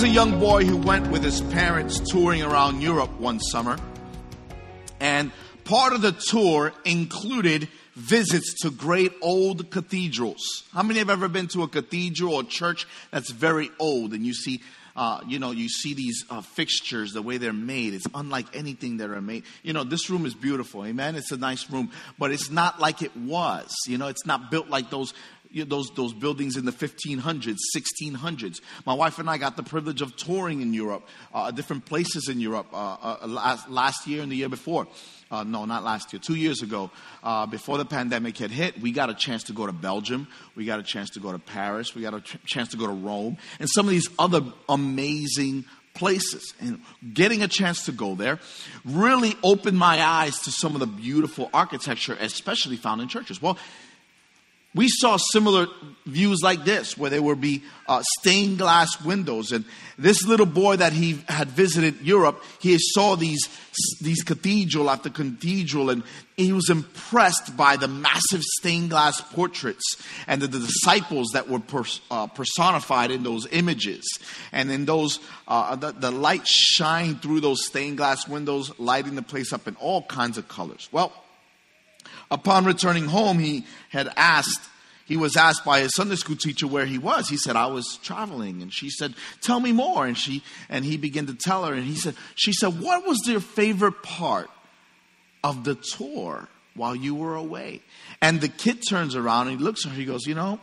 Was a young boy who went with his parents touring around Europe one summer. And part of the tour included visits to great old cathedrals. How many have ever been to a cathedral or church that's very old and you see uh, you know, you see these uh, fixtures, the way they're made. It's unlike anything that are made. You know, this room is beautiful. Amen. It's a nice room, but it's not like it was. You know, it's not built like those you know, those those buildings in the 1500s, 1600s. My wife and I got the privilege of touring in Europe, uh, different places in Europe uh, uh, last, last year and the year before. Uh, no, not last year, two years ago, uh, before the pandemic had hit, we got a chance to go to Belgium. We got a chance to go to Paris. We got a chance to go to Rome and some of these other amazing places. And getting a chance to go there really opened my eyes to some of the beautiful architecture, especially found in churches. Well, we saw similar views like this, where there would be uh, stained glass windows. And this little boy that he had visited Europe, he saw these, these cathedral after cathedral, and he was impressed by the massive stained glass portraits and the, the disciples that were uh, personified in those images. And in those, uh, the, the light shined through those stained glass windows, lighting the place up in all kinds of colors. Well, Upon returning home, he had asked, he was asked by his Sunday school teacher where he was. He said, I was traveling. And she said, Tell me more. And she and he began to tell her, and he said, She said, What was your favorite part of the tour while you were away? And the kid turns around and he looks at her, he goes, You know,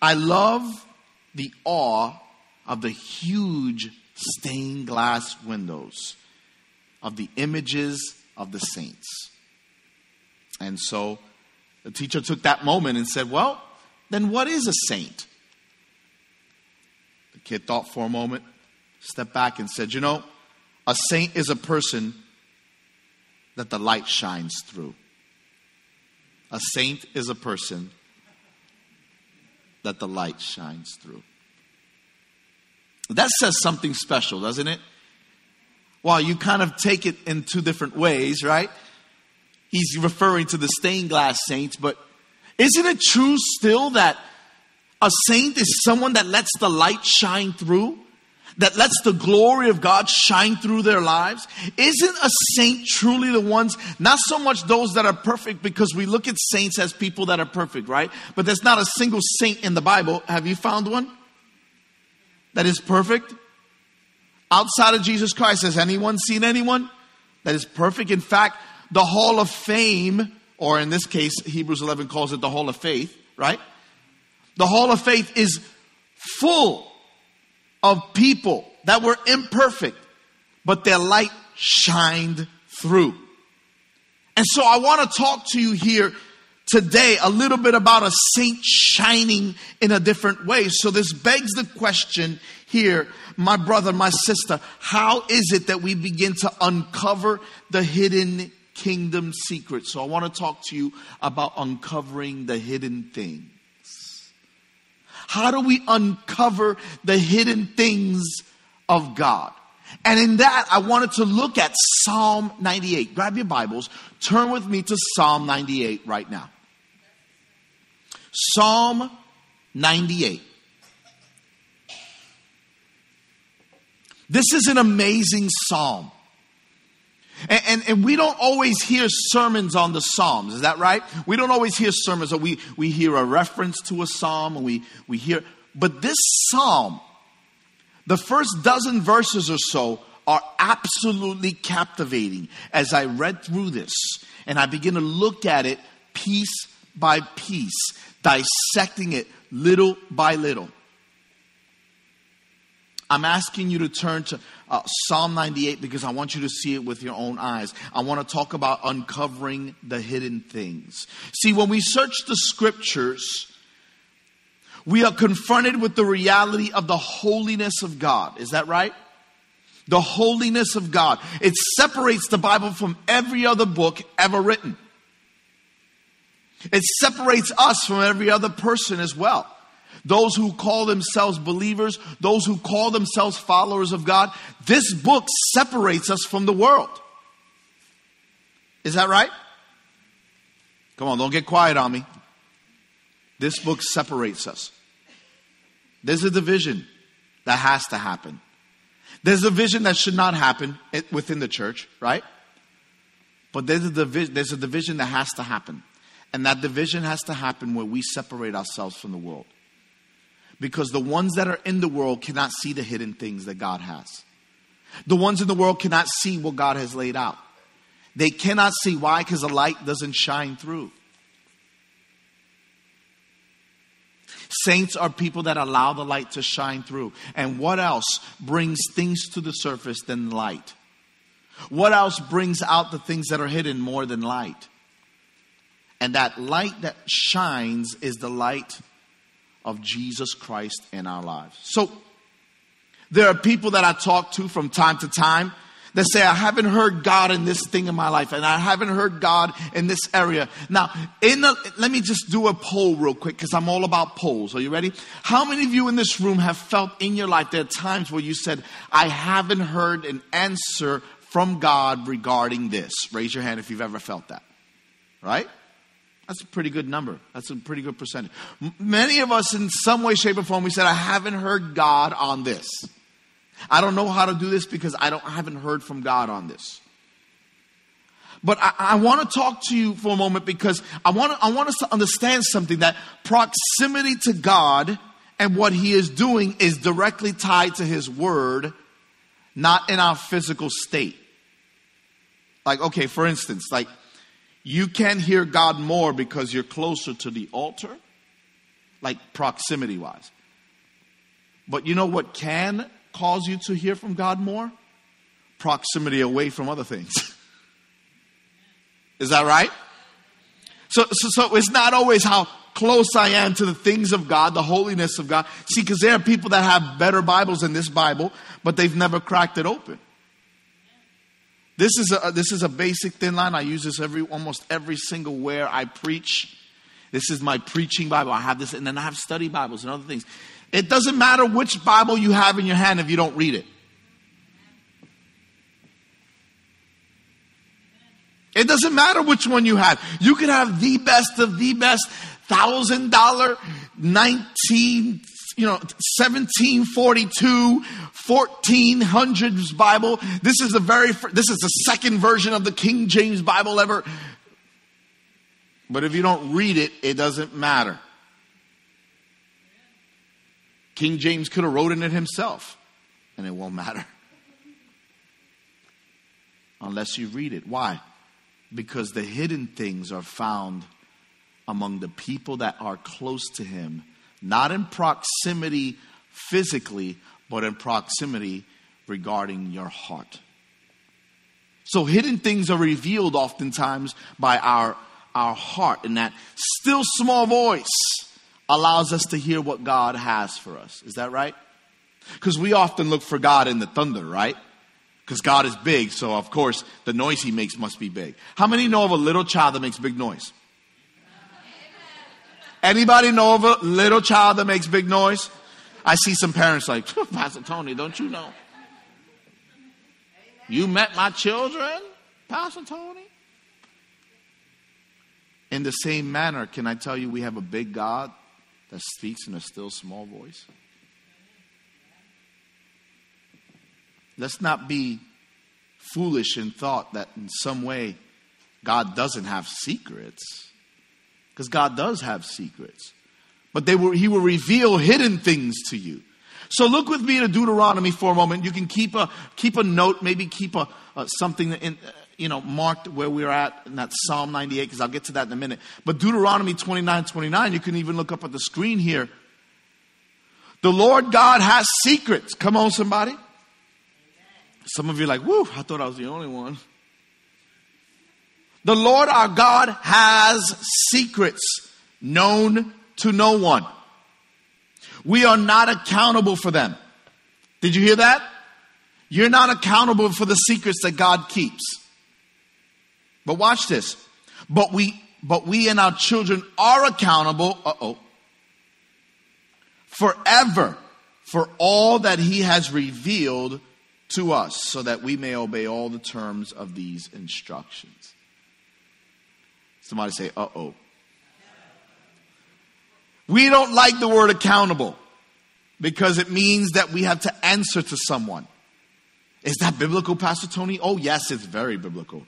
I love the awe of the huge stained glass windows of the images of the saints. And so the teacher took that moment and said, Well, then what is a saint? The kid thought for a moment, stepped back, and said, You know, a saint is a person that the light shines through. A saint is a person that the light shines through. That says something special, doesn't it? Well, you kind of take it in two different ways, right? He's referring to the stained glass saints, but isn't it true still that a saint is someone that lets the light shine through? That lets the glory of God shine through their lives? Isn't a saint truly the ones, not so much those that are perfect, because we look at saints as people that are perfect, right? But there's not a single saint in the Bible. Have you found one that is perfect? Outside of Jesus Christ, has anyone seen anyone that is perfect? In fact, the Hall of Fame, or in this case, Hebrews 11 calls it the Hall of Faith, right? The Hall of Faith is full of people that were imperfect, but their light shined through. And so I want to talk to you here today a little bit about a saint shining in a different way. So this begs the question here, my brother, my sister, how is it that we begin to uncover the hidden kingdom secrets. So I want to talk to you about uncovering the hidden things. How do we uncover the hidden things of God? And in that, I wanted to look at Psalm 98. Grab your Bibles, turn with me to Psalm 98 right now. Psalm 98. This is an amazing psalm. And, and, and, we don't always hear sermons on the Psalms, is that right? We don't always hear sermons, or we, we hear a reference to a psalm, and we, we hear, but this psalm, the first dozen verses or so, are absolutely captivating as I read through this and I begin to look at it piece by piece, dissecting it little by little. I'm asking you to turn to uh, Psalm 98 because I want you to see it with your own eyes. I want to talk about uncovering the hidden things. See, when we search the scriptures, we are confronted with the reality of the holiness of God. Is that right? The holiness of God. It separates the Bible from every other book ever written. It separates us from every other person as well those who call themselves believers, those who call themselves followers of God. This book separates us from the world. Is that right? Come on, don't get quiet on me. This book separates us. There's a division that has to happen. There's a division that should not happen within the church, right? But there's a, division, there's a division that has to happen. And that division has to happen where we separate ourselves from the world. Because the ones that are in the world cannot see the hidden things that God has. The ones in the world cannot see what God has laid out. They cannot see. Why? Because the light doesn't shine through. Saints are people that allow the light to shine through. And what else brings things to the surface than light? What else brings out the things that are hidden more than light? And that light that shines is the light of Jesus Christ in our lives. So, there are people that I talk to from time to time that say, I haven't heard God in this thing in my life, and I haven't heard God in this area. Now, in the, let me just do a poll real quick because I'm all about polls. Are you ready? How many of you in this room have felt in your life there are times where you said, I haven't heard an answer from God regarding this? Raise your hand if you've ever felt that. Right? That's a pretty good number. That's a pretty good percentage. Many of us, in some way, shape, or form, we said, I haven't heard God on this. I don't know how to do this because I don't I haven't heard from God on this. But I, I want to talk to you for a moment because I want, I want us to understand something that proximity to God and what He is doing is directly tied to His Word, not in our physical state. Like, okay, for instance, like you can hear God more because you're closer to the altar, like proximity wise. But you know what can cause you to hear from God more? Proximity away from other things. Is that right? So, so, so it's not always how close I am to the things of God, the holiness of God. See, because there are people that have better Bibles than this Bible, but they've never cracked it open. This is a uh, this is a basic thin line. I use this every almost every single where I preach. This is my preaching Bible. I have this, and then I have study Bibles and other things. It doesn't matter which Bible you have in your hand if you don't read it. It doesn't matter which one you have. You can have the best of the best thousand dollar, nineteen, you know, seventeen forty two, fourteen hundreds Bible. This is the very, this is the second version of the King James Bible ever. But if you don't read it, it doesn't matter. King James could have wrote in it himself, and it won't matter. Unless you read it. Why? Because the hidden things are found among the people that are close to him, not in proximity physically, but in proximity regarding your heart. So hidden things are revealed oftentimes by our, our heart and that still small voice allows us to hear what God has for us. Is that right? Because we often look for God in the thunder, right? Because God is big, so of course the noise he makes must be big. How many know of a little child that makes big noise? Anybody know of a little child that makes big noise? I see some parents like, Pastor Tony, don't you know? You met my children, Pastor Tony? In the same manner, can I tell you we have a big God that speaks in a still small voice? Let's not be foolish in thought that in some way God doesn't have secrets. Because God does have secrets. But they He will reveal hidden things to you. So look with me to Deuteronomy for a moment. You can keep a keep a note, maybe keep a, something in, uh, you know, marked where we're at in that Psalm 98, because I'll get to that in a minute. But Deuteronomy 29 29, you can even look up at the screen here. The Lord God has secrets. Come on, somebody. Some of you are like, whoo, I thought I was the only one. The Lord our God has secrets known to no one. We are not accountable for them. Did you hear that? You're not accountable for the secrets that God keeps. But watch this. But we, but we and our children are accountable, uh oh, forever for all that He has revealed to us so that we may obey all the terms of these instructions. Somebody say, uh oh. We don't like the word accountable because it means that we have to answer to someone. Is that biblical, Pastor Tony? Oh, yes, it's very biblical.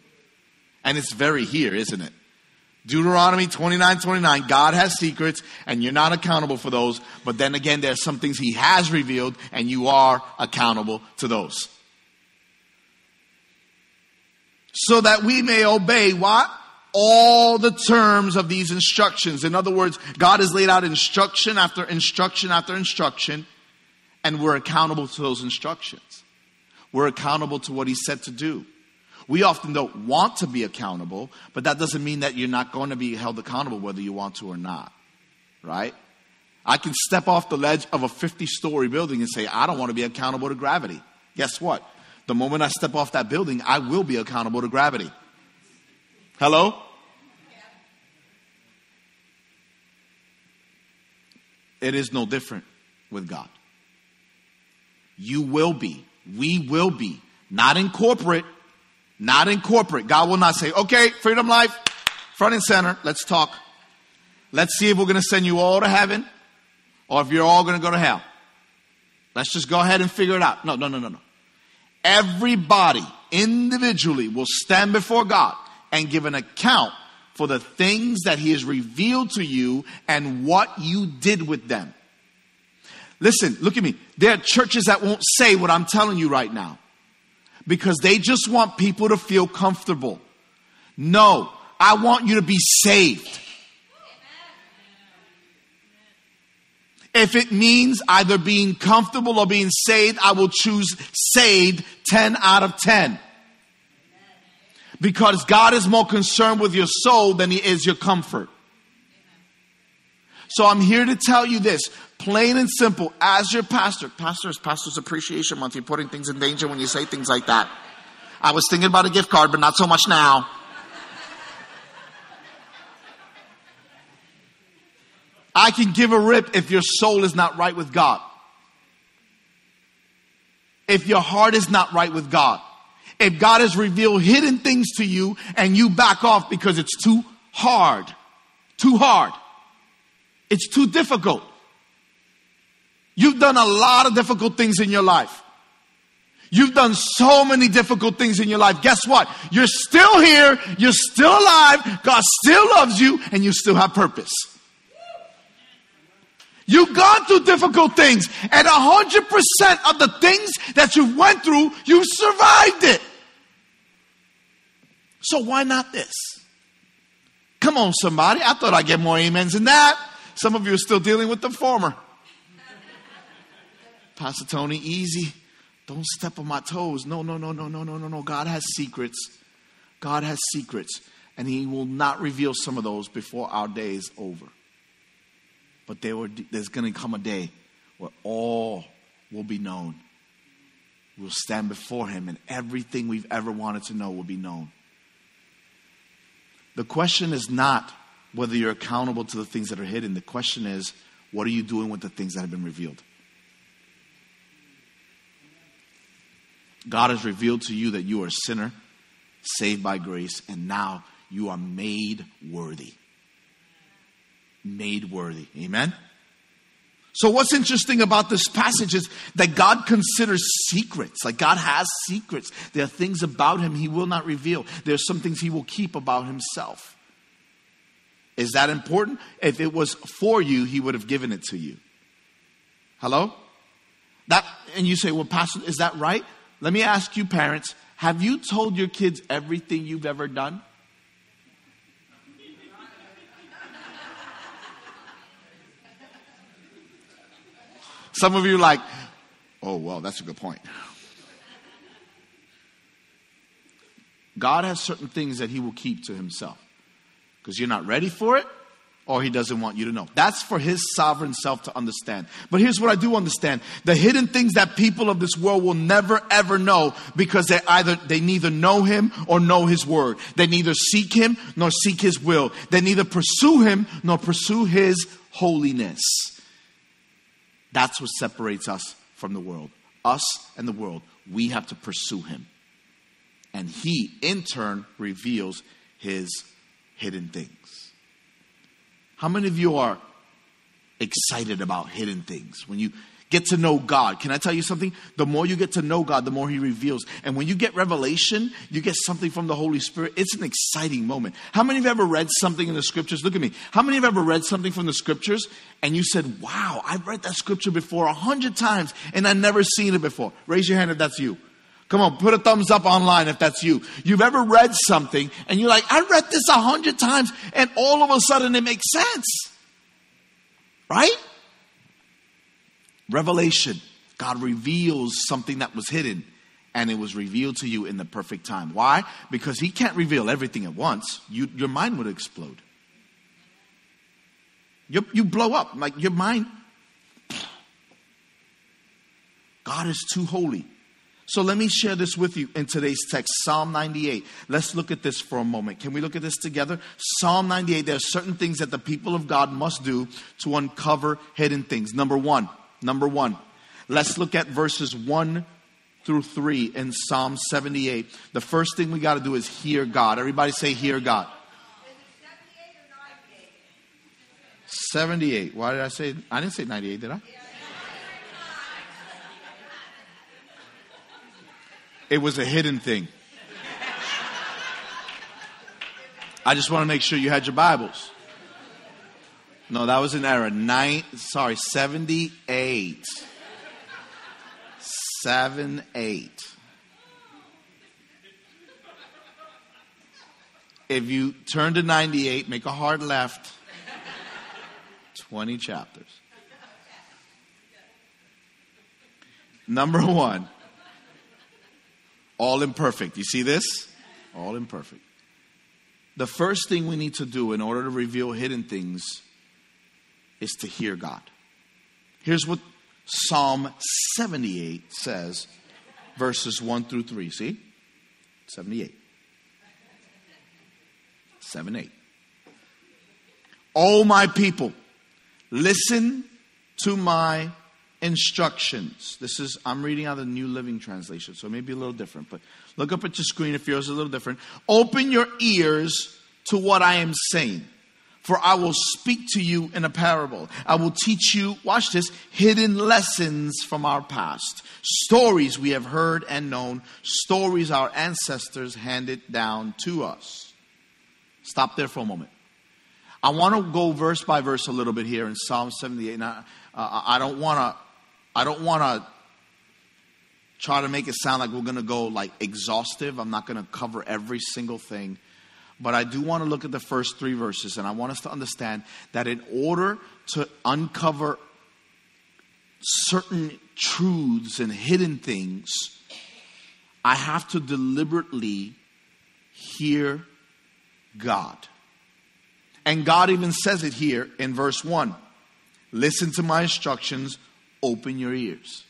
And it's very here, isn't it? Deuteronomy 29 29, God has secrets and you're not accountable for those. But then again, there are some things He has revealed and you are accountable to those. So that we may obey what? All the terms of these instructions. In other words, God has laid out instruction after instruction after instruction, and we're accountable to those instructions. We're accountable to what He said to do. We often don't want to be accountable, but that doesn't mean that you're not going to be held accountable whether you want to or not. Right? I can step off the ledge of a 50 story building and say, I don't want to be accountable to gravity. Guess what? The moment I step off that building, I will be accountable to gravity. Hello? It is no different with God. You will be, we will be, not in corporate, not in corporate. God will not say, okay, freedom life, front and center, let's talk. Let's see if we're going to send you all to heaven or if you're all going to go to hell. Let's just go ahead and figure it out. No, no, no, no, no. Everybody individually will stand before God and give an account for the things that He has revealed to you and what you did with them. Listen, look at me. There are churches that won't say what I'm telling you right now because they just want people to feel comfortable. No, I want you to be saved. If it means either being comfortable or being saved, I will choose saved 10 out of 10. Because God is more concerned with your soul than He is your comfort. So I'm here to tell you this, plain and simple, as your pastor. Pastor is Pastor's Appreciation Month. You're putting things in danger when you say things like that. I was thinking about a gift card, but not so much now. I can give a rip if your soul is not right with God. If your heart is not right with God. If God has revealed hidden things to you and you back off because it's too hard. Too hard. It's too difficult. You've done a lot of difficult things in your life. You've done so many difficult things in your life. Guess what? You're still here. You're still alive. God still loves you and you still have purpose. You've gone through difficult things, and 100% of the things that you went through, you survived it. So why not this? Come on, somebody. I thought I'd get more amens than that. Some of you are still dealing with the former. Pastor Tony, easy. Don't step on my toes. No, no, no, no, no, no, no, no. God has secrets. God has secrets. And He will not reveal some of those before our day is over. But were, there's going to come a day where all will be known. We'll stand before Him, and everything we've ever wanted to know will be known. The question is not whether you're accountable to the things that are hidden. The question is, what are you doing with the things that have been revealed? God has revealed to you that you are a sinner, saved by grace, and now you are made worthy made worthy. Amen? So, what's interesting about this passage is that God considers secrets. Like, God has secrets. There are things about Him He will not reveal, there are some things He will keep about Himself. Is that important? If it was for you, He would have given it to you. Hello? That, and you say, well, Pastor, is that right? Let me ask you, parents, have you told your kids everything you've ever done? Some of you like, oh, well, that's a good point. God has certain things that He will keep to Himself because you're not ready for it or He doesn't want you to know. That's for His sovereign self to understand. But here's what I do understand the hidden things that people of this world will never ever know because they either, they neither know Him or know His word. They neither seek Him nor seek His will. They neither pursue Him nor pursue His holiness. That's what separates us from the world. Us and the world, we have to pursue him. And he, in turn, reveals his hidden things. How many of you are excited about hidden things? When you Get to know God. Can I tell you something? The more you get to know God, the more He reveals. And when you get revelation, you get something from the Holy Spirit. It's an exciting moment. How many of you ever read something in the scriptures? Look at me. How many of you ever read something from the scriptures and you said, Wow, I've read that scripture before a hundred times and I've never seen it before? Raise your hand if that's you. Come on, put a thumbs up online if that's you. You've ever read something and you're like, I read this a hundred times and all of a sudden it makes sense. Right? Revelation. God reveals something that was hidden and it was revealed to you in the perfect time. Why? Because He can't reveal everything at once. You, your mind would explode. You, you blow up. Like your mind. God is too holy. So let me share this with you in today's text, Psalm 98. Let's look at this for a moment. Can we look at this together? Psalm 98, there are certain things that the people of God must do to uncover hidden things. Number one, number one, let's look at verses 1 through 3 in Psalm 78. The first thing we got to do is hear God. Everybody say, Hear God. 78. Why did I say? I didn't say 98, did I? It was a hidden thing. I just want to make sure you had your Bibles. No, that was an error. Nine, sorry, 78. 7 8. If you turn to 98, make a hard left, 20 chapters. Number one, all imperfect. You see this? All imperfect. The first thing we need to do in order to reveal hidden things is to hear God. Here's what Psalm 78 says, verses 1 through 3. See? 78. 7 8. Oh, my people, listen to my instructions. This is, I'm reading out of the New Living Translation, so it may be a little different, but look up at your screen if yours is a little different. Open your ears to what I am saying, for I will speak to you in a parable. I will teach you, watch this, hidden lessons from our past, stories we have heard and known, stories our ancestors handed down to us. Stop there for a moment. I want to go verse by verse a little bit here in Psalm 78. Now, uh, I don't want to I don't want to try to make it sound like we're going to go like exhaustive. I'm not going to cover every single thing. But I do want to look at the first three verses, and I want us to understand that in order to uncover certain truths and hidden things, I have to deliberately hear God. And God even says it here in verse 1 Listen to my instructions, open your ears.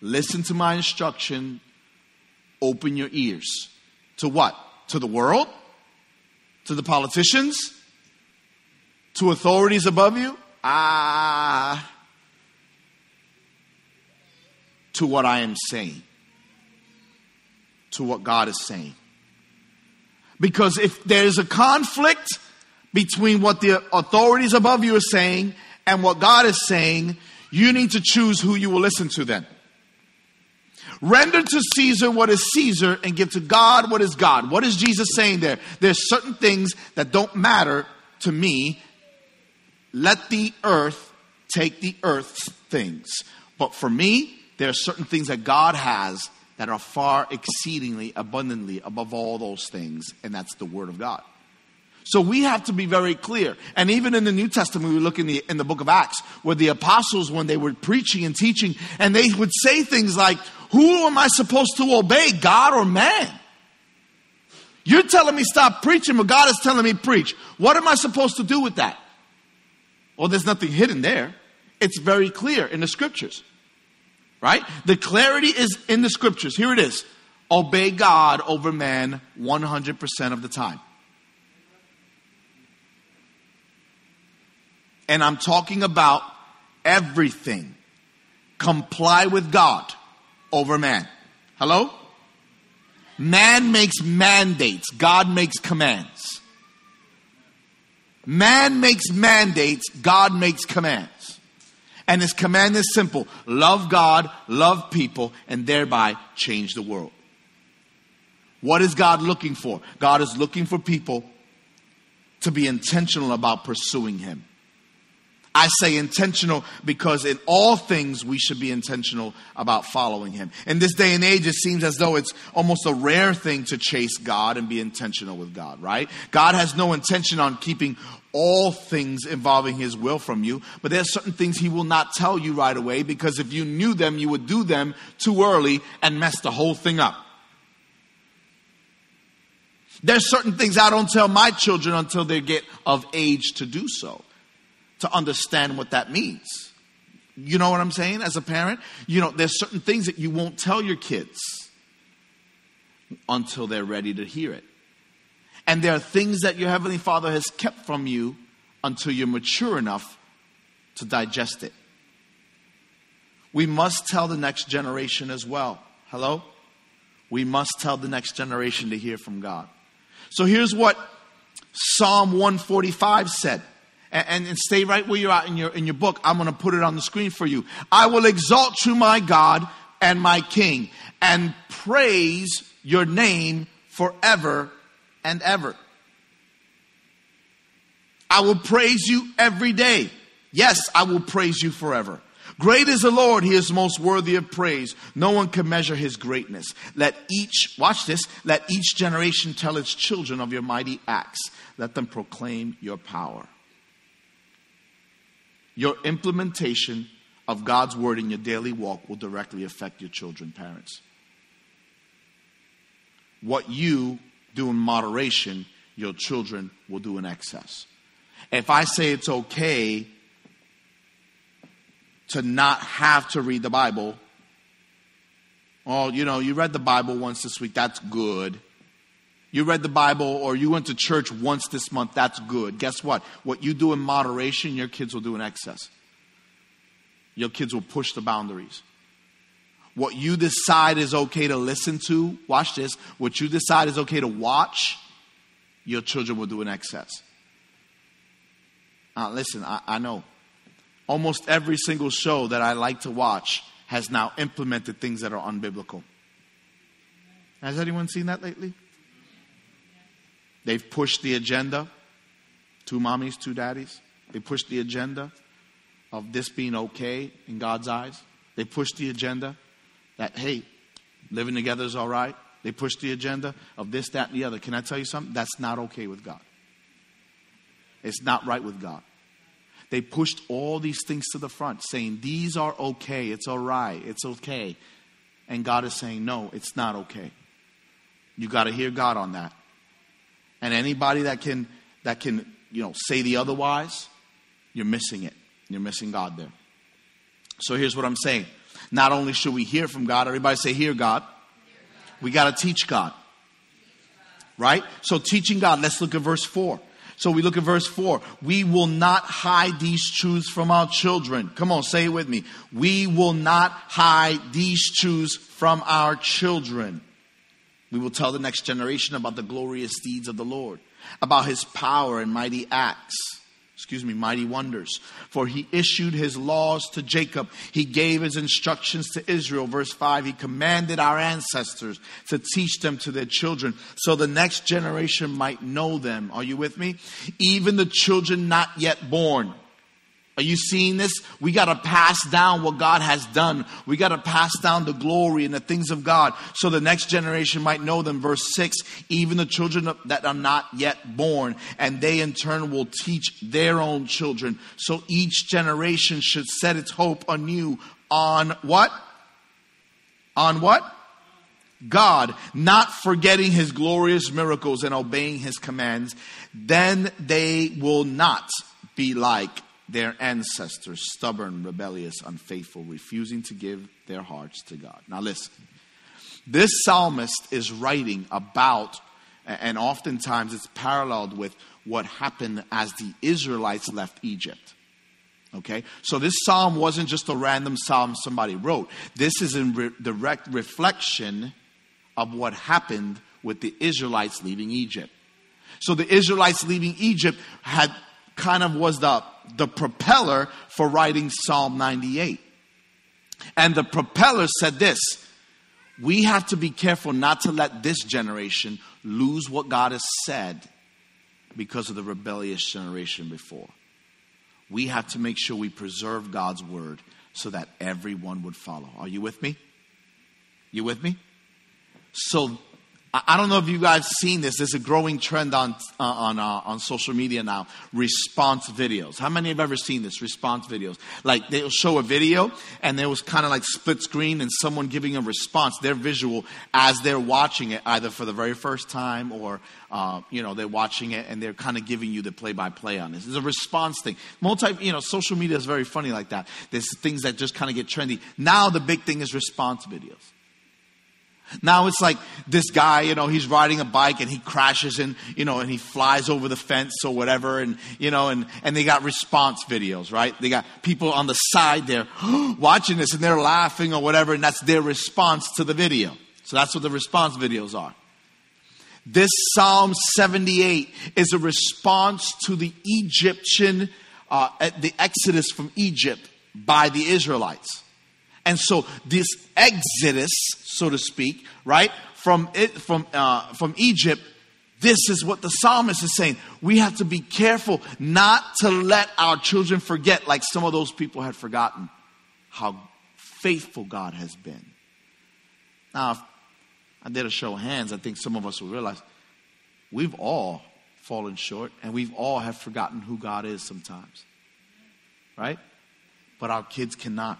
Listen to my instruction, open your ears. To what? To the world? To the politicians? To authorities above you? Ah. To what I am saying. To what God is saying. Because if there's a conflict between what the authorities above you are saying and what God is saying, you need to choose who you will listen to then. Render to Caesar what is Caesar and give to God what is God. What is Jesus saying there? There's certain things that don't matter to me. Let the earth take the earth's things. But for me, there are certain things that God has that are far exceedingly abundantly above all those things, and that's the Word of God. So we have to be very clear. And even in the New Testament, we look in the, in the book of Acts, where the apostles, when they were preaching and teaching, and they would say things like, Who am I supposed to obey, God or man? You're telling me stop preaching, but God is telling me preach. What am I supposed to do with that? Well, there's nothing hidden there. It's very clear in the scriptures. Right? The clarity is in the scriptures. Here it is. Obey God over man 100% of the time. And I'm talking about everything. Comply with God over man. Hello? Man makes mandates, God makes commands. Man makes mandates, God makes commands. And his command is simple love God, love people, and thereby change the world. What is God looking for? God is looking for people to be intentional about pursuing him. I say intentional because in all things we should be intentional about following Him. In this day and age, it seems as though it's almost a rare thing to chase God and be intentional with God, right? God has no intention on keeping all things involving His will from you, but there are certain things He will not tell you right away because if you knew them, you would do them too early and mess the whole thing up. There's certain things I don't tell my children until they get of age to do so to understand what that means. You know what I'm saying as a parent? You know, there's certain things that you won't tell your kids until they're ready to hear it. And there are things that your Heavenly Father has kept from you until you're mature enough to digest it. We must tell the next generation as well. Hello? We must tell the next generation to hear from God. So here's what Psalm 145 said and, and stay right where you're at in your, in your book. I'm going to put it on the screen for you. I will exalt you, my God and my King, and praise your name forever and ever. I will praise you every day. Yes, I will praise you forever. Great is the Lord, He is most worthy of praise. No one can measure His greatness. Let each, watch this, let each generation tell its children of your mighty acts. Let them proclaim your power. Your implementation of God's word in your daily walk will directly affect your children, parents. What you do in moderation, your children will do in excess. If I say it's okay to not have to read the Bible, oh, you know, you read the Bible once this week, that's good. You read the Bible or you went to church once this month, that's good. Guess what? What you do in moderation, your kids will do in excess. Your kids will push the boundaries. What you decide is okay to listen to, watch this. What you decide is okay to watch, your children will do in excess. Now, listen, I, I know almost every single show that I like to watch has now implemented things that are unbiblical. Has anyone seen that lately? They've pushed the agenda. Two mommies, two daddies. They pushed the agenda of this being okay in God's eyes. They pushed the agenda that, hey, living together is all right. They pushed the agenda of this, that, and the other. Can I tell you something? That's not okay with God. It's not right with God. They pushed all these things to the front, saying, These are okay. It's all right. It's okay. And God is saying, No, it's not okay. You got to hear God on that. And anybody that can that can, you know, say the otherwise, you're missing it. You're missing God there. So here's what I'm saying. Not only should we hear from God, everybody say, Hear God. We got to teach God. Right? So, teaching God, let's look at verse 4. So, we look at verse 4. We will not hide these truths from our children. Come on, say it with me. We will not hide these truths from our children. We will tell the next generation about the glorious deeds of the Lord, about his power and mighty acts. Excuse me, mighty wonders. For he issued his laws to Jacob. He gave his instructions to Israel. Verse 5 He commanded our ancestors to teach them to their children so the next generation might know them. Are you with me? Even the children not yet born are you seeing this? We got to pass down what God has done. We got to pass down the glory and the things of God so the next generation might know them. Verse 6 even the children that are not yet born, and they in turn will teach their own children. So each generation should set its hope anew on what? On what? God, not forgetting his glorious miracles and obeying his commands, then they will not be like their ancestors, stubborn, rebellious, unfaithful, refusing to give their hearts to God. Now, listen. This psalmist is writing about, and oftentimes it's paralleled with what happened as the Israelites left Egypt. Okay? So this psalm wasn't just a random psalm somebody wrote. This is in re- direct reflection of what happened with the Israelites leaving Egypt. So the Israelites leaving Egypt had kind of was the the propeller for writing Psalm 98. And the propeller said this We have to be careful not to let this generation lose what God has said because of the rebellious generation before. We have to make sure we preserve God's word so that everyone would follow. Are you with me? You with me? So I don't know if you guys seen this. There's a growing trend on uh, on uh, on social media now. Response videos. How many have ever seen this? Response videos. Like they'll show a video and there was kind of like split screen and someone giving a response. Their visual as they're watching it, either for the very first time or uh, you know they're watching it and they're kind of giving you the play by play on this. It's a response thing. Multi, you know, social media is very funny like that. There's things that just kind of get trendy. Now the big thing is response videos. Now it's like this guy, you know, he's riding a bike and he crashes and, you know, and he flies over the fence or whatever. And, you know, and, and they got response videos, right? They got people on the side there watching this and they're laughing or whatever. And that's their response to the video. So that's what the response videos are. This Psalm 78 is a response to the Egyptian, uh, the Exodus from Egypt by the Israelites. And so this exodus, so to speak, right, from it, from uh, from Egypt, this is what the psalmist is saying. We have to be careful not to let our children forget, like some of those people had forgotten, how faithful God has been. Now, if I did a show of hands, I think some of us will realize we've all fallen short and we've all have forgotten who God is sometimes. Right? But our kids cannot.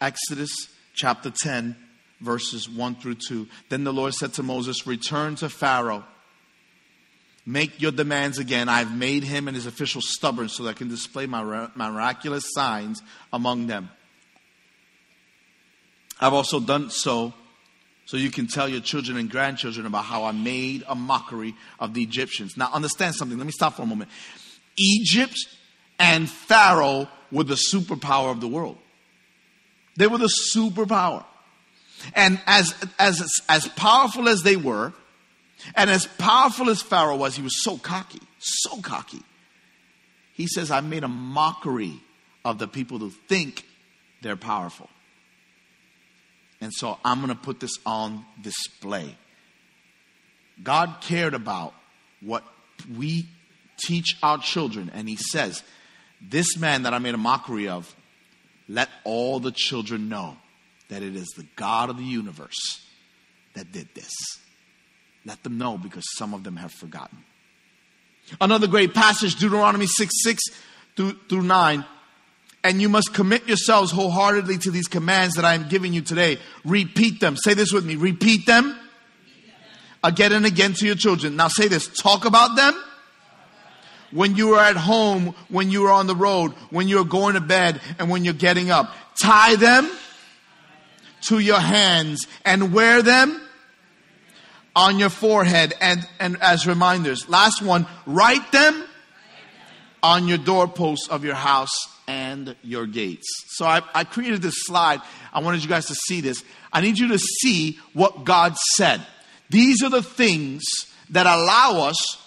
Exodus chapter 10, verses 1 through 2. Then the Lord said to Moses, Return to Pharaoh. Make your demands again. I've made him and his officials stubborn so that I can display my miraculous signs among them. I've also done so so you can tell your children and grandchildren about how I made a mockery of the Egyptians. Now, understand something. Let me stop for a moment. Egypt and Pharaoh were the superpower of the world. They were the superpower. And as, as, as powerful as they were, and as powerful as Pharaoh was, he was so cocky, so cocky. He says, I made a mockery of the people who think they're powerful. And so I'm going to put this on display. God cared about what we teach our children, and He says, This man that I made a mockery of let all the children know that it is the God of the universe that did this. Let them know because some of them have forgotten. Another great passage, Deuteronomy 6 6 through, through 9. And you must commit yourselves wholeheartedly to these commands that I am giving you today. Repeat them. Say this with me. Repeat them again and again to your children. Now say this. Talk about them when you are at home, when you are on the road, when you're going to bed, and when you're getting up. Tie them to your hands and wear them on your forehead and, and as reminders. Last one, write them on your doorposts of your house and your gates. So I, I created this slide. I wanted you guys to see this. I need you to see what God said. These are the things that allow us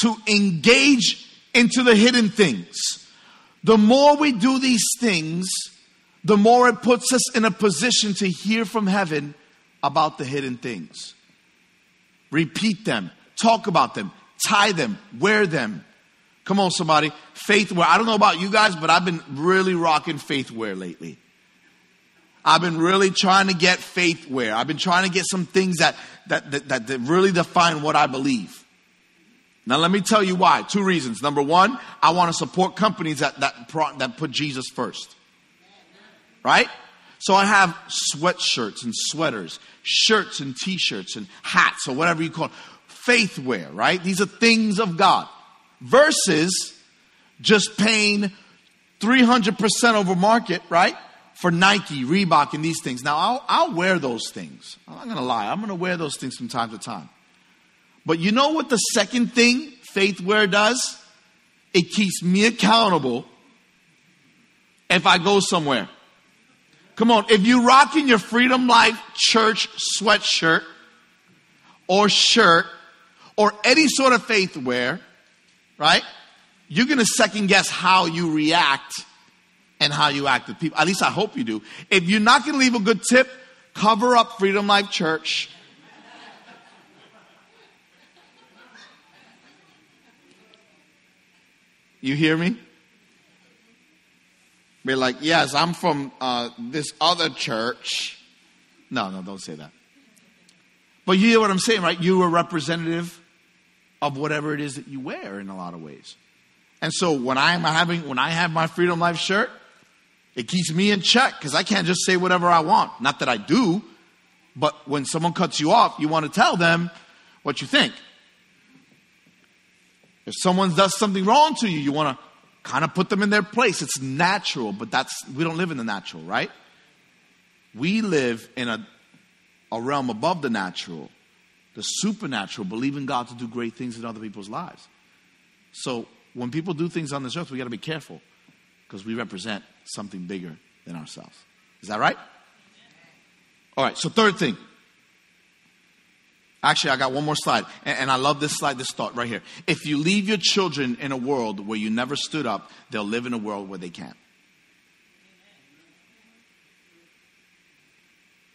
to engage into the hidden things. The more we do these things, the more it puts us in a position to hear from heaven about the hidden things. Repeat them, talk about them, tie them, wear them. Come on, somebody. Faith wear. I don't know about you guys, but I've been really rocking faith wear lately. I've been really trying to get faith wear. I've been trying to get some things that, that, that, that really define what I believe. Now let me tell you why. Two reasons. Number one, I want to support companies that, that, that put Jesus first. Right? So I have sweatshirts and sweaters, shirts and t-shirts and hats or whatever you call it. Faith wear, right? These are things of God. Versus just paying 300% over market, right? For Nike, Reebok, and these things. Now, I'll, I'll wear those things. I'm not going to lie. I'm going to wear those things from time to time. But you know what the second thing faith wear does? It keeps me accountable if I go somewhere. Come on, if you rock in your Freedom Life Church sweatshirt or shirt or any sort of faith wear, right? you're going to second guess how you react and how you act with people. At least I hope you do. If you're not going to leave a good tip, cover up Freedom Life Church. You hear me? Be like, yes, I'm from uh, this other church. No, no, don't say that. But you hear what I'm saying, right? You're representative of whatever it is that you wear in a lot of ways. And so when I'm having, when I have my Freedom Life shirt, it keeps me in check because I can't just say whatever I want. Not that I do, but when someone cuts you off, you want to tell them what you think. If someone does something wrong to you, you want to kind of put them in their place. It's natural, but that's we don't live in the natural, right? We live in a a realm above the natural, the supernatural, believing God to do great things in other people's lives. So when people do things on this earth, we got to be careful because we represent something bigger than ourselves. Is that right? All right, so third thing. Actually, I got one more slide, and, and, I love this slide, this thought right here. If you leave your children in a world where you never stood up, they'll live in a world where they can't.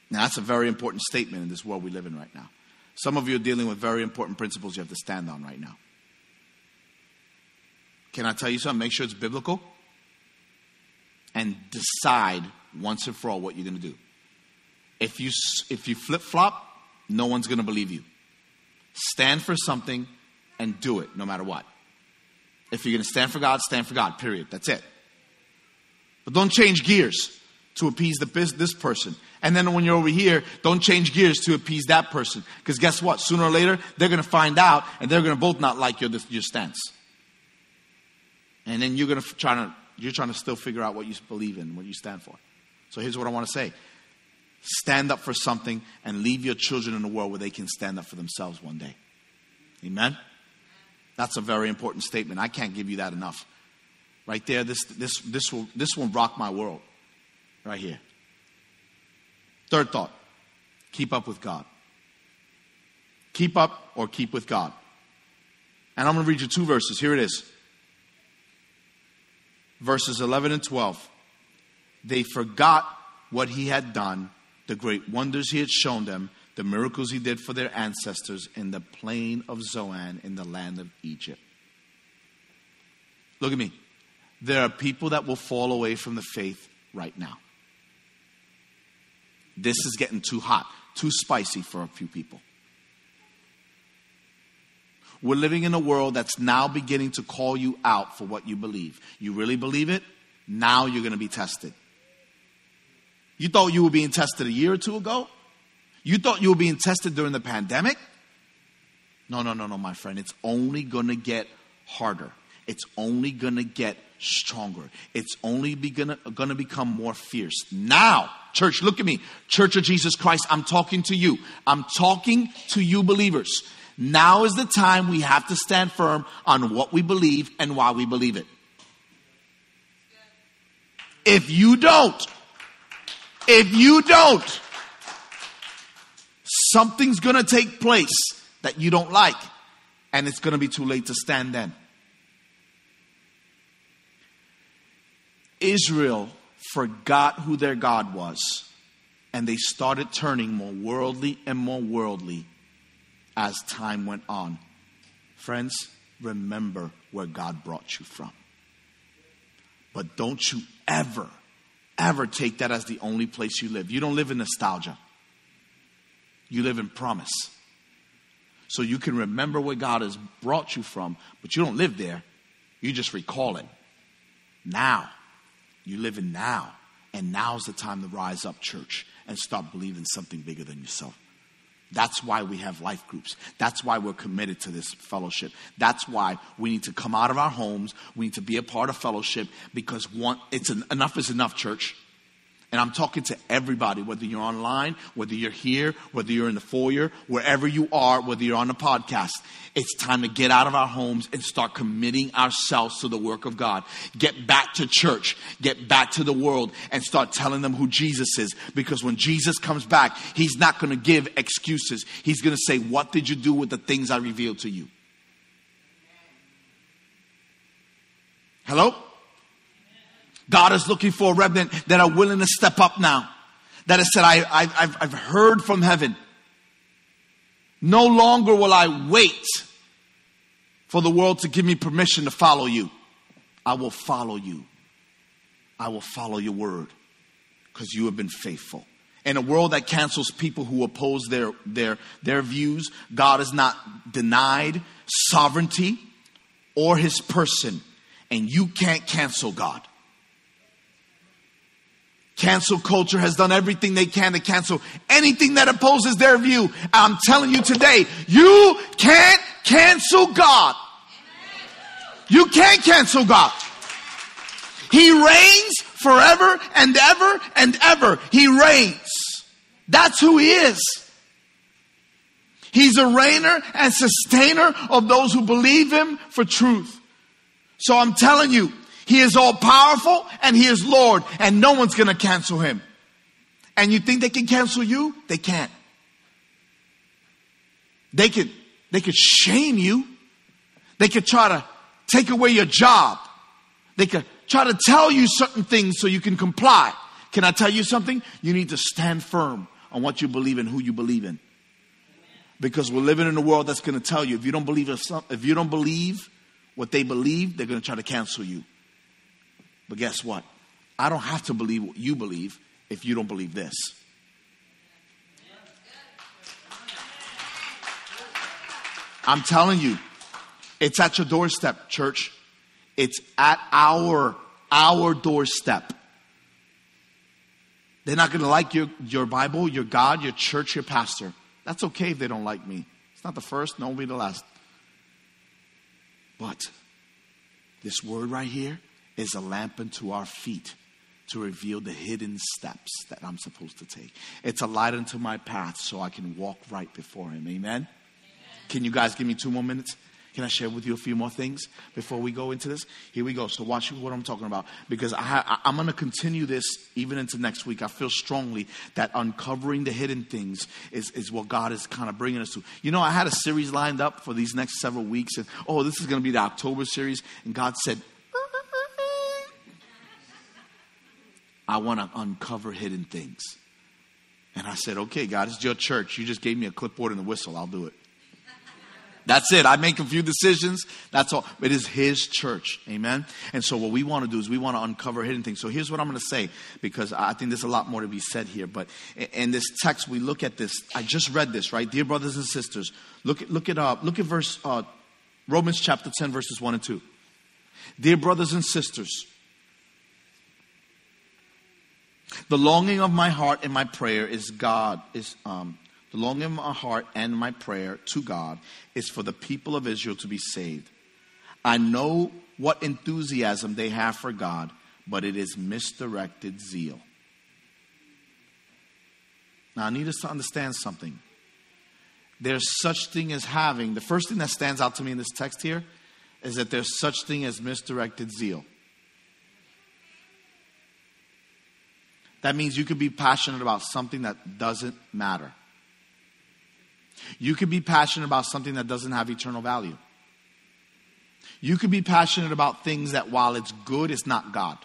Now, that's a very important statement in this world we live in right now. Some of you are dealing with very important principles you have to stand on right now. Can I tell you something? Make sure it's biblical and decide once and for all what you're going to do. If you, if you flip flop, no one's going to believe you. Stand for something and do it no matter what. If you're going to stand for God, stand for God, period. That's it. But don't change gears to appease the, this person. And then when you're over here, don't change gears to appease that person. Because guess what? Sooner or later, they're going to find out and they're going to both not like your, your stance. And then you're going to try to, you're trying to still figure out what you believe in, what you stand for. So here's what I want to say. Stand up for something and leave your children in a world where they can stand up for themselves one day. Amen? That's a very important statement. I can't give you that enough. Right there, this, this, this, will, this will rock my world. Right here. Third thought keep up with God. Keep up or keep with God. And I'm going to read you two verses. Here it is. Verses 11 and 12. They forgot what he had done, the great wonders he had shown them, the miracles he did for their ancestors in the plain of Zoan in the land of Egypt. Look at me. There are people that will fall away from the faith right now. This is getting too hot, too spicy for a few people. We're living in a world that's now beginning to call you out for what you believe. You really believe it? Now you're going to be tested. You thought you were being tested a year or two ago? You thought you were being tested during the pandemic? No, no, no, no, my friend. It's only going to get harder. It's only going to get stronger. It's only going to become more fierce. Now, church, look at me. Church of Jesus Christ, I'm talking to you. I'm talking to you believers. Now is the time we have to stand firm on what we believe and why we believe it. If you don't, if you don't, something's going to take place that you don't like, and it's going to be too late to stand then. Israel forgot who their God was, and they started turning more worldly and more worldly as time went on. Friends, remember where God brought you from. But don't you ever, ever take that as the only place you live. You don't live in nostalgia, you live in promise. So you can remember where God has brought you from, but you don't live there. You just recall it. Now, you live in now. And now's the time to rise up, church, and start believing something bigger than yourself. That's why we have life groups. That's why we're committed to this fellowship. That's why we need to come out of our homes. We need to be a part of fellowship because one, it's an, enough is enough, church. And I'm talking to everybody, whether you're online, whether you're here, whether you're in the foyer, wherever you are, whether you're on the podcast. It's time to get out of our homes and start committing ourselves to the work of God. Get back to church, get back to the world, and start telling them who Jesus is. Because when Jesus comes back, He's not going to give excuses. He's going to say, What did you do with the things I revealed to you? Hello? God is looking for a remnant that are willing to step up now. That has said, I, have I've heard from heaven. No longer will I wait for the world to give me permission to follow you. I will follow you. I will follow your word because you have been faithful. In a world that cancels people who oppose their, their, their views, God is not denied sovereignty or his person, and you can't cancel God. Cancel culture has done everything they can to cancel anything that opposes their view. I'm telling you today, you can't cancel God. You can't cancel God. He reigns forever and ever and ever. He reigns. That's who He is. He's a reigner and sustainer of those who believe Him for truth. So I'm telling you, He is all powerful and He is Lord, and no one's going to cancel Him. And you think they can cancel you? They can't. They could, they could shame you. They could try to take away your job. They could try to tell you certain things so you can comply. Can I tell you something? You need to stand firm on what you believe in, who you believe in. Because we're living in a world that's going to tell you if you don't believe if you don't believe what they believe, they're going to try to cancel you. But guess what? I don't have to believe what you believe if you don't believe this. I'm telling you, it's at your doorstep, church. It's at our our doorstep. They're not going to like your, your Bible, your God, your church, your pastor. That's okay if they don't like me. It's not the first, nor will be the last. But this word right here is a lamp unto our feet to reveal the hidden steps that I'm supposed to take. It's a light unto my path so I can walk right before Him. Amen? Amen. Can you guys give me two more minutes? Can I share with you a few more things before we go into this? Here we go. So watch what I'm talking about because I, am going to continue this even into next week. I feel strongly that uncovering the hidden things is, is what God is kind of bringing us to. You know, I had a series lined up for these next several weeks, and oh, this is going to be the October series, and God said, I want to uncover hidden things. And I said, okay, God, it's your church. You just gave me a clipboard and a whistle. I'll do it. That's it. I make a few decisions. That's all. It is His church. Amen. And so what we want to do is we want to uncover hidden things. So here's what I'm going to say because I think there's a lot more to be said here. But in this text, we look at this. I just read this, right? Dear brothers and sisters, look at, look at, uh, look at verse, uh, Romans chapter 10, verses 1 and 2. Dear brothers and sisters, the longing of my heart and my prayer is God, is, um, the longing of my heart and my prayer to God is for the people of Israel to be saved. I know what enthusiasm they have for God, but it is misdirected zeal. Now, I need us to understand something. There's such thing as having, the first thing that stands out to me in this text here is that there's such thing as misdirected zeal. That means you could be passionate about something that doesn't matter. You could be passionate about something that doesn't have eternal value. You could be passionate about things that, while it's good, it's not God.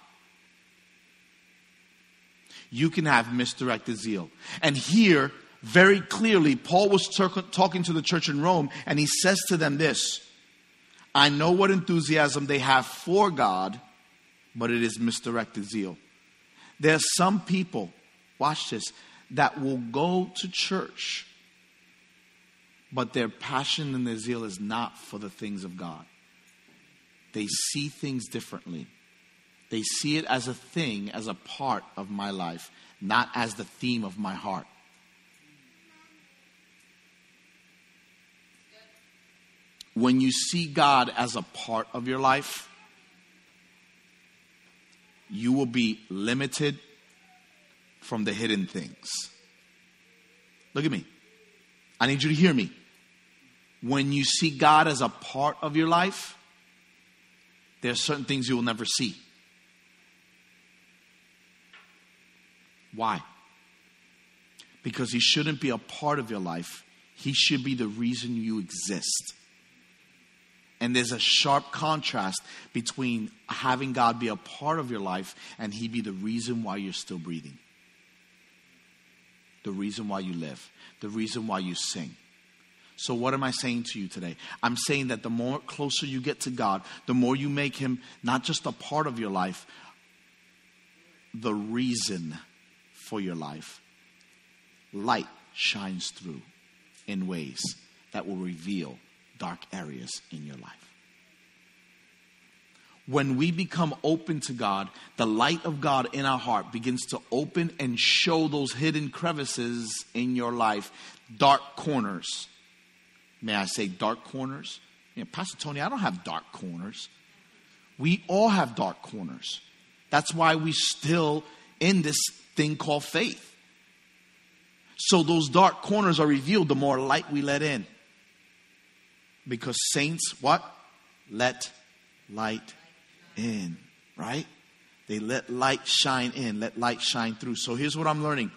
You can have misdirected zeal. And here, very clearly, Paul was talking to the church in Rome, and he says to them this I know what enthusiasm they have for God, but it is misdirected zeal. There's some people, watch this, that will go to church but their passion and their zeal is not for the things of God. They see things differently. They see it as a thing, as a part of my life, not as the theme of my heart. When you see God as a part of your life, you will be limited from the hidden things. Look at me. I need you to hear me when you see God as a part of your life, there are certain things you will never see. Why? Because He shouldn't be a part of your life, He should be the reason you exist. And there's a sharp contrast between having God be a part of your life and He be the reason why you're still breathing, the reason why you live, the reason why you sing. So, what am I saying to you today? I'm saying that the more closer you get to God, the more you make Him not just a part of your life, the reason for your life. Light shines through in ways that will reveal dark areas in your life. When we become open to God, the light of God in our heart begins to open and show those hidden crevices in your life, dark corners. May I say dark corners? You Pastor Tony, I don't have dark corners. We all have dark corners. That's why we still in this thing called faith. So those dark corners are revealed the more light we let in. Because saints, what? Let light in, right? They let light shine in, let light shine through. So here's what I'm learning.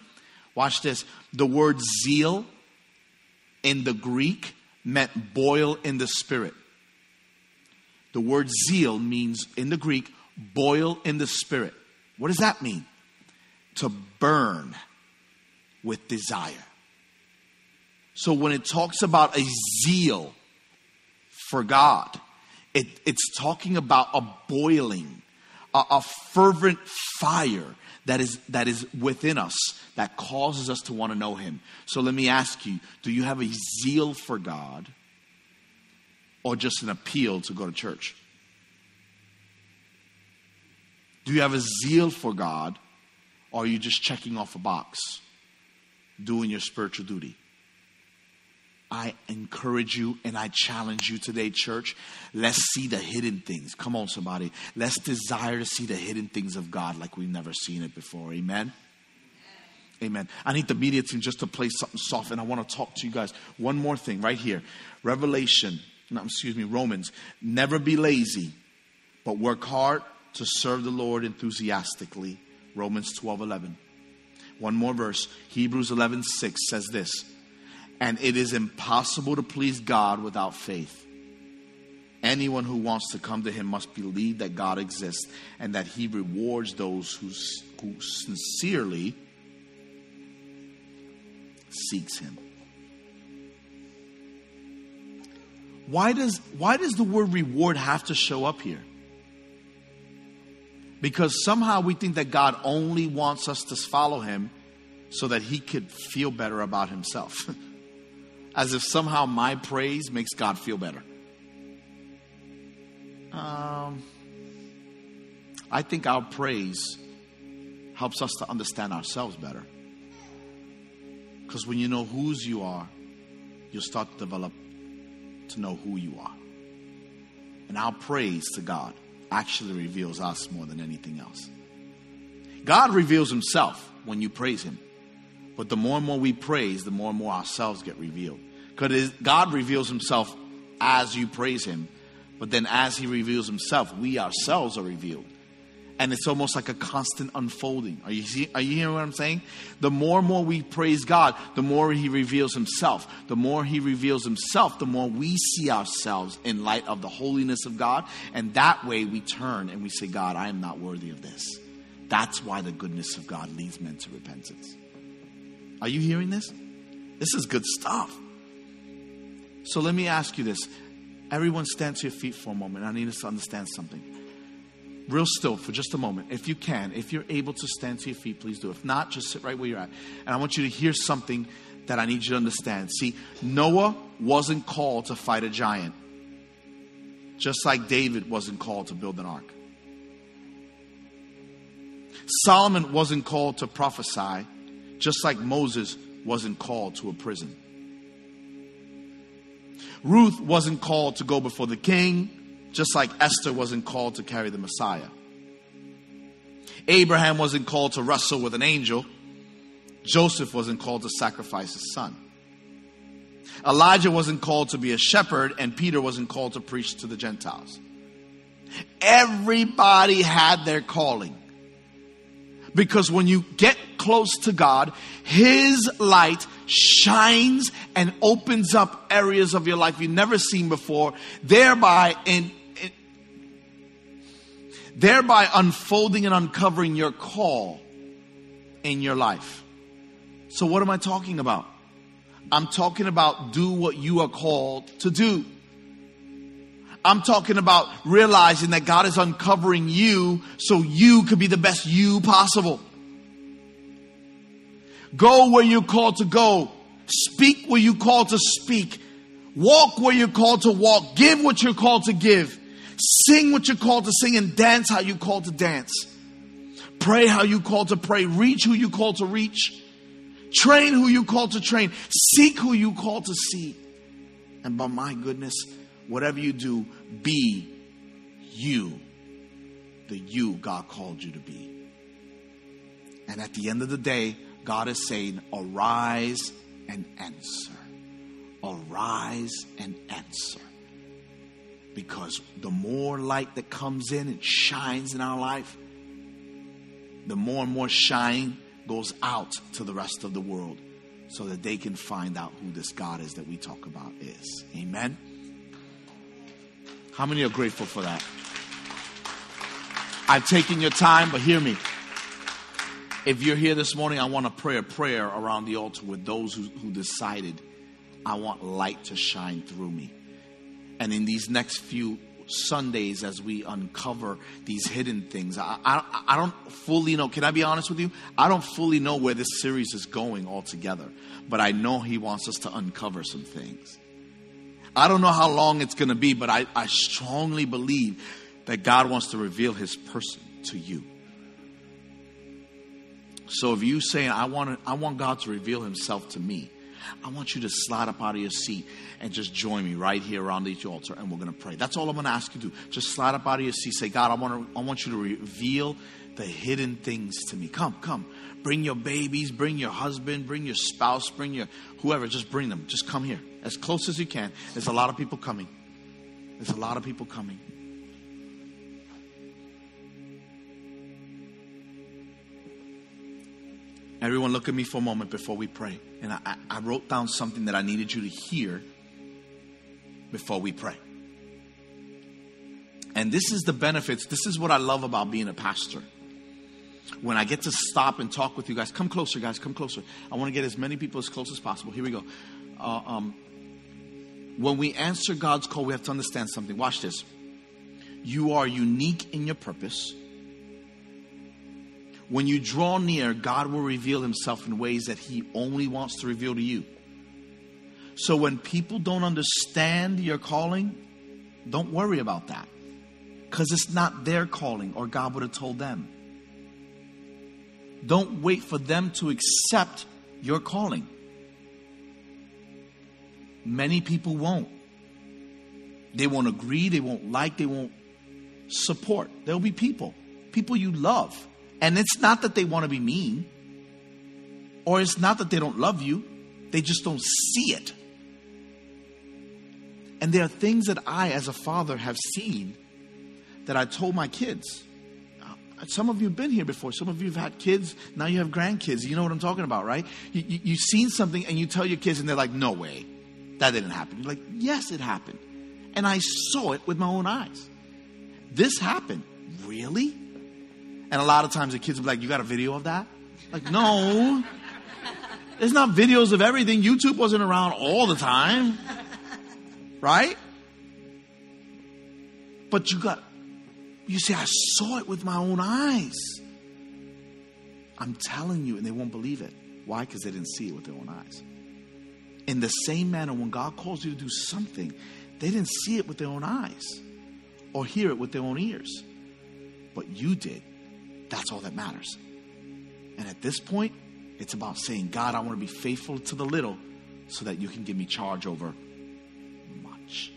Watch this. The word zeal in the Greek meant boil in the spirit. The word zeal means in the Greek boil in the spirit. What does that mean? To burn with desire. So when it talks about a zeal for God. It, it's talking about a boiling, a, a fervent fire that is, that is within us that causes us to want to know Him. So let me ask you do you have a zeal for God or just an appeal to go to church? Do you have a zeal for God or are you just checking off a box, doing your spiritual duty? I encourage you and I challenge you today, church. Let's see the hidden things. Come on, somebody. Let's desire to see the hidden things of God like we've never seen it before. Amen. Amen. I need the media team just to play something soft, and I want to talk to you guys. One more thing right here Revelation, no, excuse me, Romans. Never be lazy, but work hard to serve the Lord enthusiastically. Romans 12 11. One more verse. Hebrews 11 6 says this and it is impossible to please God without faith. Anyone who wants to come to Him must believe that God exists and that He rewards those who, who sincerely seeks Him. Why does, why does the word reward have to show up here? Because somehow we think that God only wants us to follow Him so that He could feel better about Himself. as if somehow my praise makes God feel better. Um, I think our praise helps us to understand ourselves better. Because when you know whose you are, you'll start to develop to know who you are. And our praise to God actually reveals us more than anything else. God reveals himself when you praise him. But the more and more we praise, the more and more ourselves get revealed. Because God reveals himself as you praise him. But then as he reveals himself, we ourselves are revealed. And it's almost like a constant unfolding. Are you, see, are you hearing what I'm saying? The more and more we praise God, the more he reveals himself. The more he reveals himself, the more we see ourselves in light of the holiness of God. And that way we turn and we say, God, I am not worthy of this. That's why the goodness of God leads men to repentance. Are you hearing this? This is good stuff. So let me ask you this. Everyone stand to your feet for a moment. I need us to understand something. Real still for just a moment. If you can, if you're able to stand to your feet, please do. If not, just sit right where you're at. And I want you to hear something that I need you to understand. See, Noah wasn't called to fight a giant, just like David wasn't called to build an ark. Solomon wasn't called to prophesy, just like Moses wasn't called to a prison. Ruth wasn't called to go before the king, just like Esther wasn't called to carry the Messiah. Abraham wasn't called to wrestle with an angel. Joseph wasn't called to sacrifice his son. Elijah wasn't called to be a shepherd, and Peter wasn't called to preach to the Gentiles. Everybody had their calling. Because when you get close to God, His light shines and opens up areas of your life you've never seen before, thereby in, in thereby unfolding and uncovering your call in your life. So what am I talking about? I'm talking about do what you are called to do. I'm talking about realizing that God is uncovering you so you could be the best you possible. Go where you're called to go. Speak where you're called to speak. Walk where you're called to walk. Give what you're called to give. Sing what you're called to sing and dance how you're called to dance. Pray how you're called to pray. Reach who you're called to reach. Train who you're called to train. Seek who you're called to see. And by my goodness, whatever you do, be you, the you God called you to be. And at the end of the day, God is saying, Arise and answer. Arise and answer. Because the more light that comes in and shines in our life, the more and more shine goes out to the rest of the world so that they can find out who this God is that we talk about is. Amen. How many are grateful for that? I've taken your time, but hear me. If you're here this morning, I want to pray a prayer around the altar with those who, who decided, I want light to shine through me. And in these next few Sundays, as we uncover these hidden things, I, I, I don't fully know. Can I be honest with you? I don't fully know where this series is going altogether, but I know He wants us to uncover some things. I don't know how long it's going to be, but I, I strongly believe that God wants to reveal his person to you. So if you saying, I want, to, I want God to reveal himself to me, I want you to slide up out of your seat and just join me right here around the altar and we're going to pray. That's all I'm going to ask you to do. Just slide up out of your seat. Say, God, I want, to, I want you to reveal the hidden things to me. Come, come. Bring your babies, bring your husband, bring your spouse, bring your whoever. Just bring them. Just come here as close as you can. There's a lot of people coming. There's a lot of people coming. Everyone, look at me for a moment before we pray. And I, I, wrote down something that I needed you to hear before we pray. And this is the benefits. This is what I love about being a pastor. When I get to stop and talk with you guys, come closer, guys, come closer. I want to get as many people as close as possible. Here we go. Uh, um, when we answer God's call, we have to understand something. Watch this. You are unique in your purpose. When you draw near, God will reveal himself in ways that he only wants to reveal to you. So when people don't understand your calling, don't worry about that. Because it's not their calling, or God would have told them. Don't wait for them to accept your calling. Many people won't. They won't agree, they won't like, they won't support. There'll be people, people you love. And it's not that they want to be mean, or it's not that they don't love you, they just don't see it. And there are things that I, as a father, have seen that I told my kids. Some of you have been here before. Some of you have had kids. Now you have grandkids. You know what I'm talking about, right? You, you, you've seen something and you tell your kids, and they're like, no way. That didn't happen. You're like, yes, it happened. And I saw it with my own eyes. This happened. Really? And a lot of times the kids will be like, you got a video of that? Like, no. There's not videos of everything. YouTube wasn't around all the time. Right? But you got, you say, I saw it with my own eyes. I'm telling you, and they won't believe it. Why? Because they didn't see it with their own eyes. In the same manner, when God calls you to do something, they didn't see it with their own eyes or hear it with their own ears. But you did. That's all that matters. And at this point, it's about saying, God, I want to be faithful to the little so that you can give me charge over much.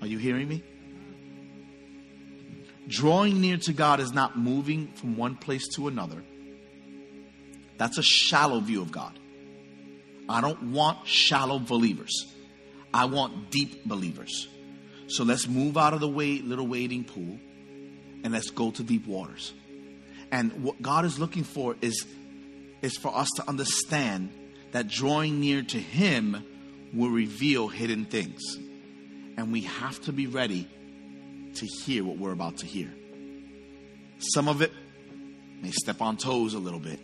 Are you hearing me? Drawing near to God is not moving from one place to another. That's a shallow view of God. I don't want shallow believers. I want deep believers. So let's move out of the way, little wading pool and let's go to deep waters. And what God is looking for is, is for us to understand that drawing near to Him will reveal hidden things. And we have to be ready to hear what we're about to hear. Some of it may step on toes a little bit.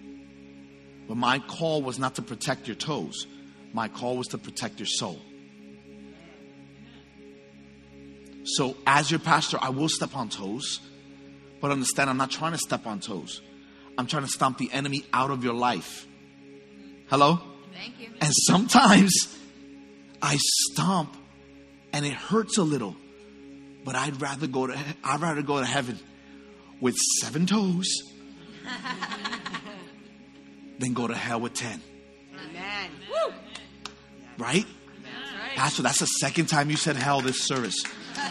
But my call was not to protect your toes, my call was to protect your soul. So, as your pastor, I will step on toes, but understand I'm not trying to step on toes. I'm trying to stomp the enemy out of your life. Hello? Thank you. And sometimes I stomp and it hurts a little, but I'd rather go to I'd rather go to heaven with seven toes than go to hell with ten. Amen. Right? That's right. Pastor, that's the second time you said hell this service.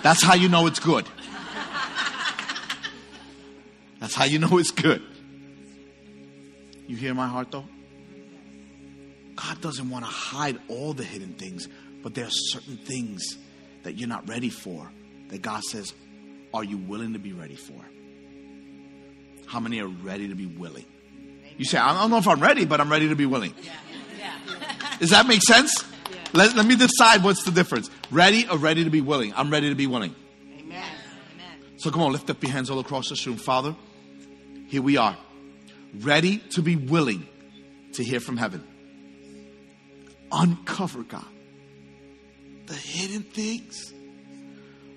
That's how you know it's good. That's how you know it's good. You hear my heart though? God doesn't want to hide all the hidden things, but there are certain things that you're not ready for that God says, Are you willing to be ready for? How many are ready to be willing? You say, I don't know if I'm ready, but I'm ready to be willing. Does that make sense? Let, let me decide what's the difference. Ready or ready to be willing? I'm ready to be willing. Amen. So come on, lift up your hands all across this room. Father, here we are, ready to be willing to hear from heaven. Uncover, God, the hidden things.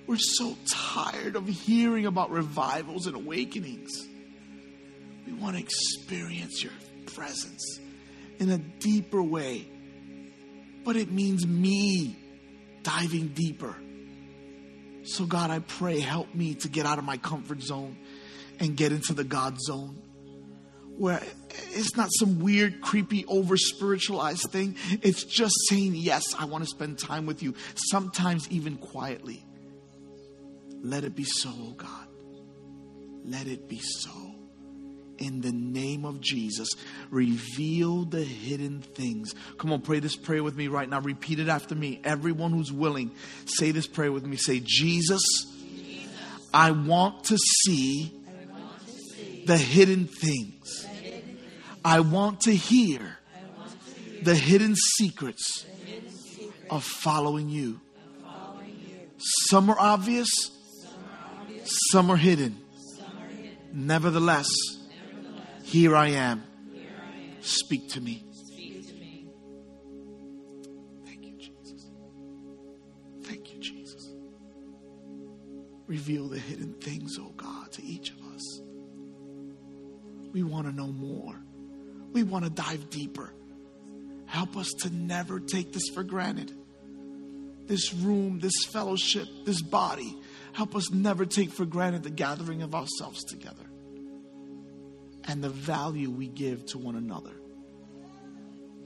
We're so tired of hearing about revivals and awakenings. We want to experience your presence in a deeper way. But it means me diving deeper. So, God, I pray, help me to get out of my comfort zone and get into the God zone where it's not some weird, creepy, over spiritualized thing. It's just saying, Yes, I want to spend time with you, sometimes even quietly. Let it be so, oh God. Let it be so. In the name of Jesus, reveal the hidden things. Come on, pray this prayer with me right now. Repeat it after me. Everyone who's willing, say this prayer with me. Say, Jesus, I want to see the hidden things. I want to hear the hidden secrets of following you. Some are obvious, some are hidden. Nevertheless, here I am. Speak to me. Thank you, Jesus. Thank you, Jesus. Reveal the hidden things, oh God, to each of us. We want to know more. We want to dive deeper. Help us to never take this for granted. This room, this fellowship, this body. Help us never take for granted the gathering of ourselves together and the value we give to one another.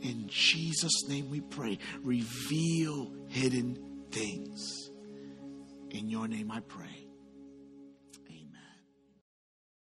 In Jesus' name we pray. Reveal hidden things. In your name I pray.